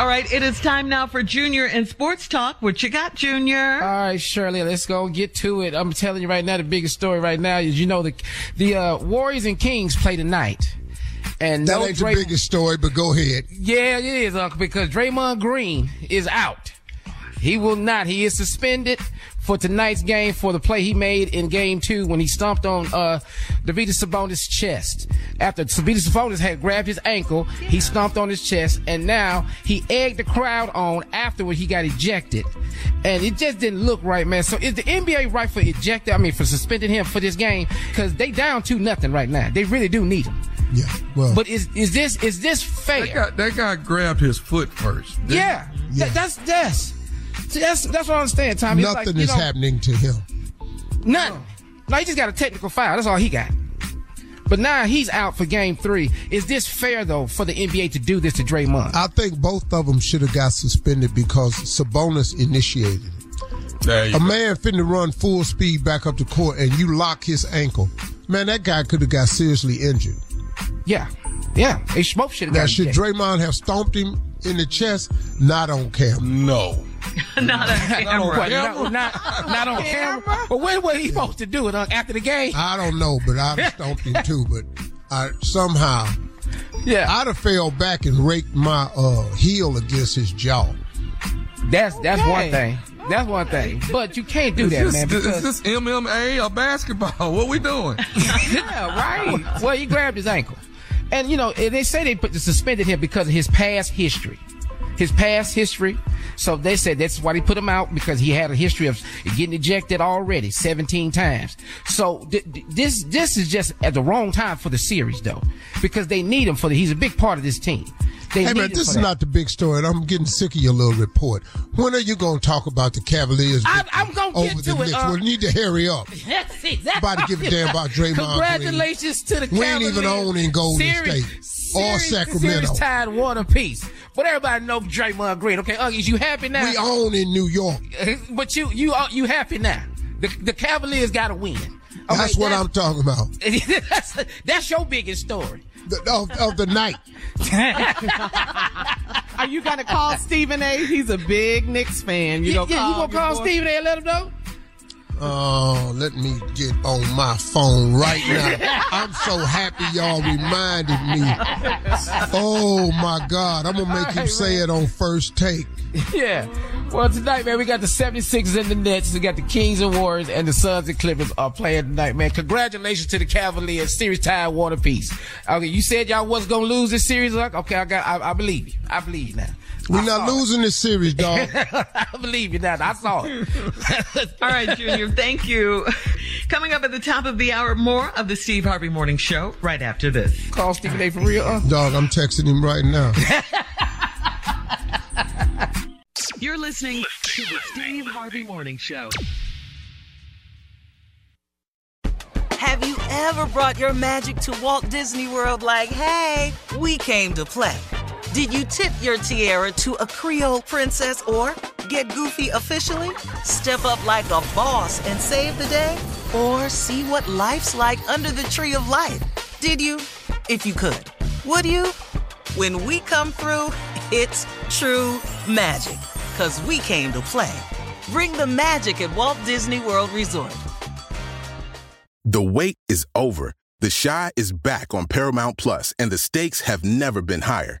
All right, it is time now for Junior and Sports Talk. What you got, Junior? All right, Shirley, let's go get to it. I'm telling you right now, the biggest story right now is you know the the uh, Warriors and Kings play tonight. And that no ain't Dray- the biggest story, but go ahead. Yeah, it is, Uncle, because Draymond Green is out. He will not. He is suspended for tonight's game for the play he made in game two when he stomped on uh Davidas Sabonis' chest. After Davidas Sabonis had grabbed his ankle, he stomped on his chest, and now he egged the crowd on afterward he got ejected. And it just didn't look right, man. So is the NBA right for ejecting, I mean for suspending him for this game? Because they down two nothing right now. They really do need him. Yeah. Well, But is is this is this fair? That guy, that guy grabbed his foot first. Yeah, Yeah. That, that's that's see, that's that's what I understand, Tommy. Nothing like, you is know, happening to him. Nothing. No, he just got a technical foul. That's all he got. But now he's out for game three. Is this fair though for the NBA to do this to Draymond? I think both of them should have got suspended because Sabonis initiated it. he? There you A go. man finna run full speed back up the court and you lock his ankle. Man, that guy could have got seriously injured. yeah, yeah. They both should have Now, should. Draymond have stomped him in the chest? Not on camera. No. Not on camera. What, not, not, not on camera. But when was he supposed to do it? Uh, after the game? I don't know, but I'd have stomped him too. But I somehow Yeah, I'd have fell back and raked my uh, heel against his jaw. that's that's Okay. one thing. That's one thing. But you can't do Is that, this, man. is this MMA or basketball? What we doing? yeah, right. well, he grabbed his ankle, and you know they say they put suspended him because of his past history. His past history. So they said that's why they put him out because he had a history of getting ejected already 17 times. So th- th- this this is just at the wrong time for the series though, because they need him for the. He's a big part of this team. They Hey man, this is that. not the big story, and I'm getting sick of your little report. When are you going to talk about the Cavaliers I'm- I'm gonna get over to the it, uh, you need to hurry up. That's exactly. Nobody give a damn about Draymond Green. Congratulations to the Cavaliers. We ain't even owning Golden Series- State or Sacramento. Series tied one apiece. But everybody know Draymond Green. Okay, Uggies, you happy now? We own in New York. Uh, but you you are you happy now? The the Cavaliers got to win. Okay, That's what I'm talking about. that's, that's your biggest story. The, of, of the night. Are you gonna call Stephen A? He's a big Knicks fan. You yeah, gonna yeah, call, you gonna call boy? Stephen A. and let him know? Oh, let me get on my phone right now. I'm so happy y'all reminded me. Oh my God, I'm gonna make him say it on first take. Yeah. Well, tonight, man, we got the 76ers and the Nets. We got the Kings and Warriors, and the Suns and Clippers are playing tonight, man. Congratulations to the Cavaliers. Series tied one apiece. Okay, you said y'all was gonna lose this series. Like, okay, I got, I, I believe you. I believe you now. We're not losing this series, dog. I believe you that. I saw it. All right, Junior, thank you. Coming up at the top of the hour, more of the Steve Harvey Morning Show right after this. Call Stephen A for real. Uh. dog, I'm texting him right now. You're listening to the Steve Harvey Morning Show. Have you ever brought your magic to Walt Disney World like, hey, we came to play? Did you tip your tiara to a Creole princess or get goofy officially? Step up like a boss and save the day? Or see what life's like under the tree of life? Did you? If you could. Would you? When we come through, it's true magic. Cause we came to play. Bring the magic at Walt Disney World Resort. The wait is over. The Chi is back on Paramount Plus, and the stakes have never been higher.